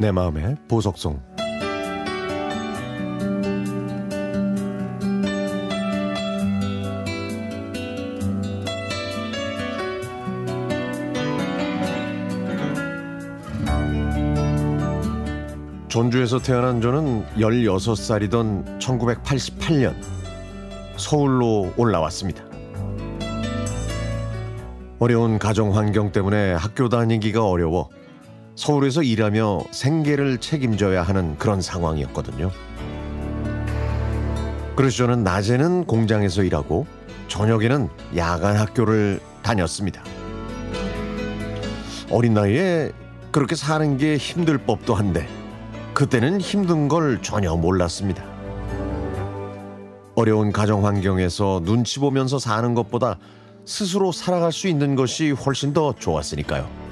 내 마음의 보석송 전주에서 태어난 저는 16살이던 1988년 서울로 올라왔습니다. 어려운 가정 환경 때문에 학교 다니기가 어려워 서울에서 일하며 생계를 책임져야 하는 그런 상황이었거든요. 그래서 저는 낮에는 공장에서 일하고 저녁에는 야간 학교를 다녔습니다. 어린 나이에 그렇게 사는 게 힘들 법도 한데 그때는 힘든 걸 전혀 몰랐습니다. 어려운 가정 환경에서 눈치 보면서 사는 것보다 스스로 살아갈 수 있는 것이 훨씬 더 좋았으니까요.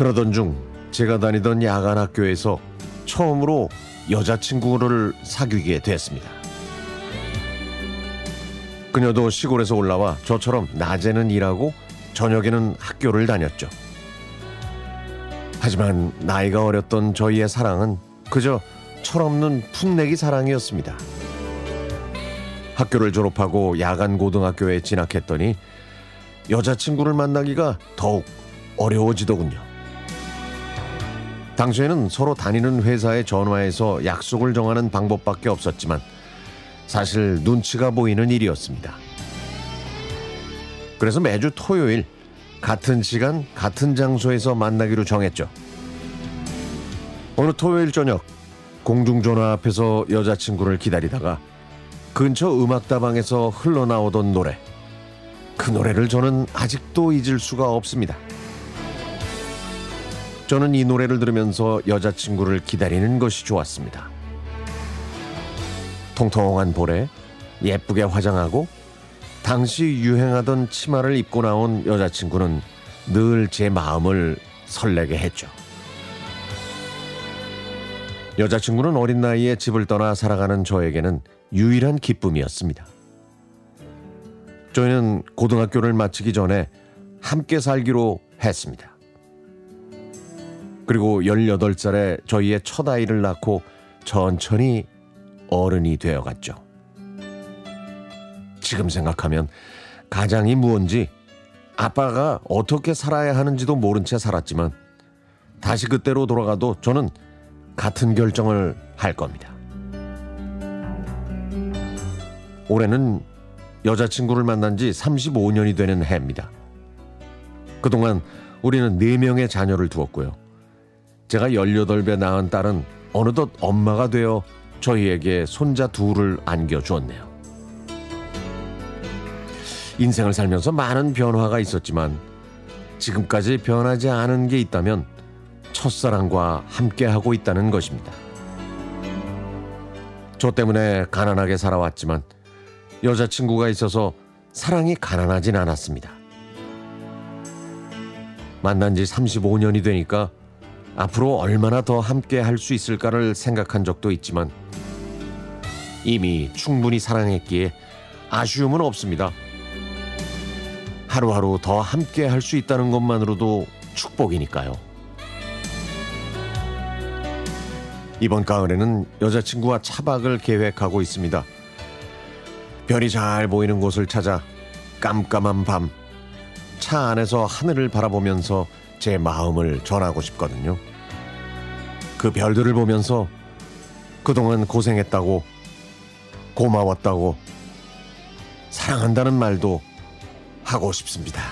그러던 중 제가 다니던 야간 학교에서 처음으로 여자친구를 사귀게 됐습니다. 그녀도 시골에서 올라와 저처럼 낮에는 일하고 저녁에는 학교를 다녔죠. 하지만 나이가 어렸던 저희의 사랑은 그저 철없는 풋내기 사랑이었습니다. 학교를 졸업하고 야간 고등학교에 진학했더니 여자친구를 만나기가 더욱 어려워지더군요. 당시에는 서로 다니는 회사에 전화해서 약속을 정하는 방법밖에 없었지만 사실 눈치가 보이는 일이었습니다. 그래서 매주 토요일 같은 시간 같은 장소에서 만나기로 정했죠. 어느 토요일 저녁 공중전화 앞에서 여자친구를 기다리다가 근처 음악다방에서 흘러나오던 노래 그 노래를 저는 아직도 잊을 수가 없습니다. 저는 이 노래를 들으면서 여자친구를 기다리는 것이 좋았습니다. 통통한 볼에 예쁘게 화장하고 당시 유행하던 치마를 입고 나온 여자친구는 늘 제 마음을 설레게 했죠. 여자친구는 어린 나이에 집을 떠나 살아가는 저에게는 유일한 기쁨이었습니다. 저희는 고등학교를 마치기 전에 함께 살기로 했습니다. 그리고 18살에 저희의 첫 아이를 낳고 천천히 어른이 되어갔죠. 지금 생각하면 가장이 무언지 아빠가 어떻게 살아야 하는지도 모른 채 살았지만 다시 그때로 돌아가도 저는 같은 결정을 할 겁니다. 올해는 여자친구를 만난 지 35년이 되는 해입니다. 그동안 우리는 4명의 자녀를 두었고요. 제가 18배 낳은 딸은 어느덧 엄마가 되어 저희에게 손자 둘을 안겨주었네요. 인생을 살면서 많은 변화가 있었지만 지금까지 변하지 않은 게 있다면 첫사랑과 함께하고 있다는 것입니다. 저 때문에 가난하게 살아왔지만 여자친구가 있어서 사랑이 가난하진 않았습니다. 만난 지 35년이 되니까 앞으로 얼마나 더 함께 할 수 있을까를 생각한 적도 있지만 이미 충분히 사랑했기에 아쉬움은 없습니다. 하루하루 더 함께 할 수 있다는 것만으로도 축복이니까요. 이번 가을에는 여자친구와 차박을 계획하고 있습니다. 별이 잘 보이는 곳을 찾아 깜깜한 밤, 차 안에서 하늘을 바라보면서 제 마음을 전하고 싶거든요. 그 별들을 보면서 그동안 고생했다고, 고마웠다고, 사랑한다는 말도 하고 싶습니다.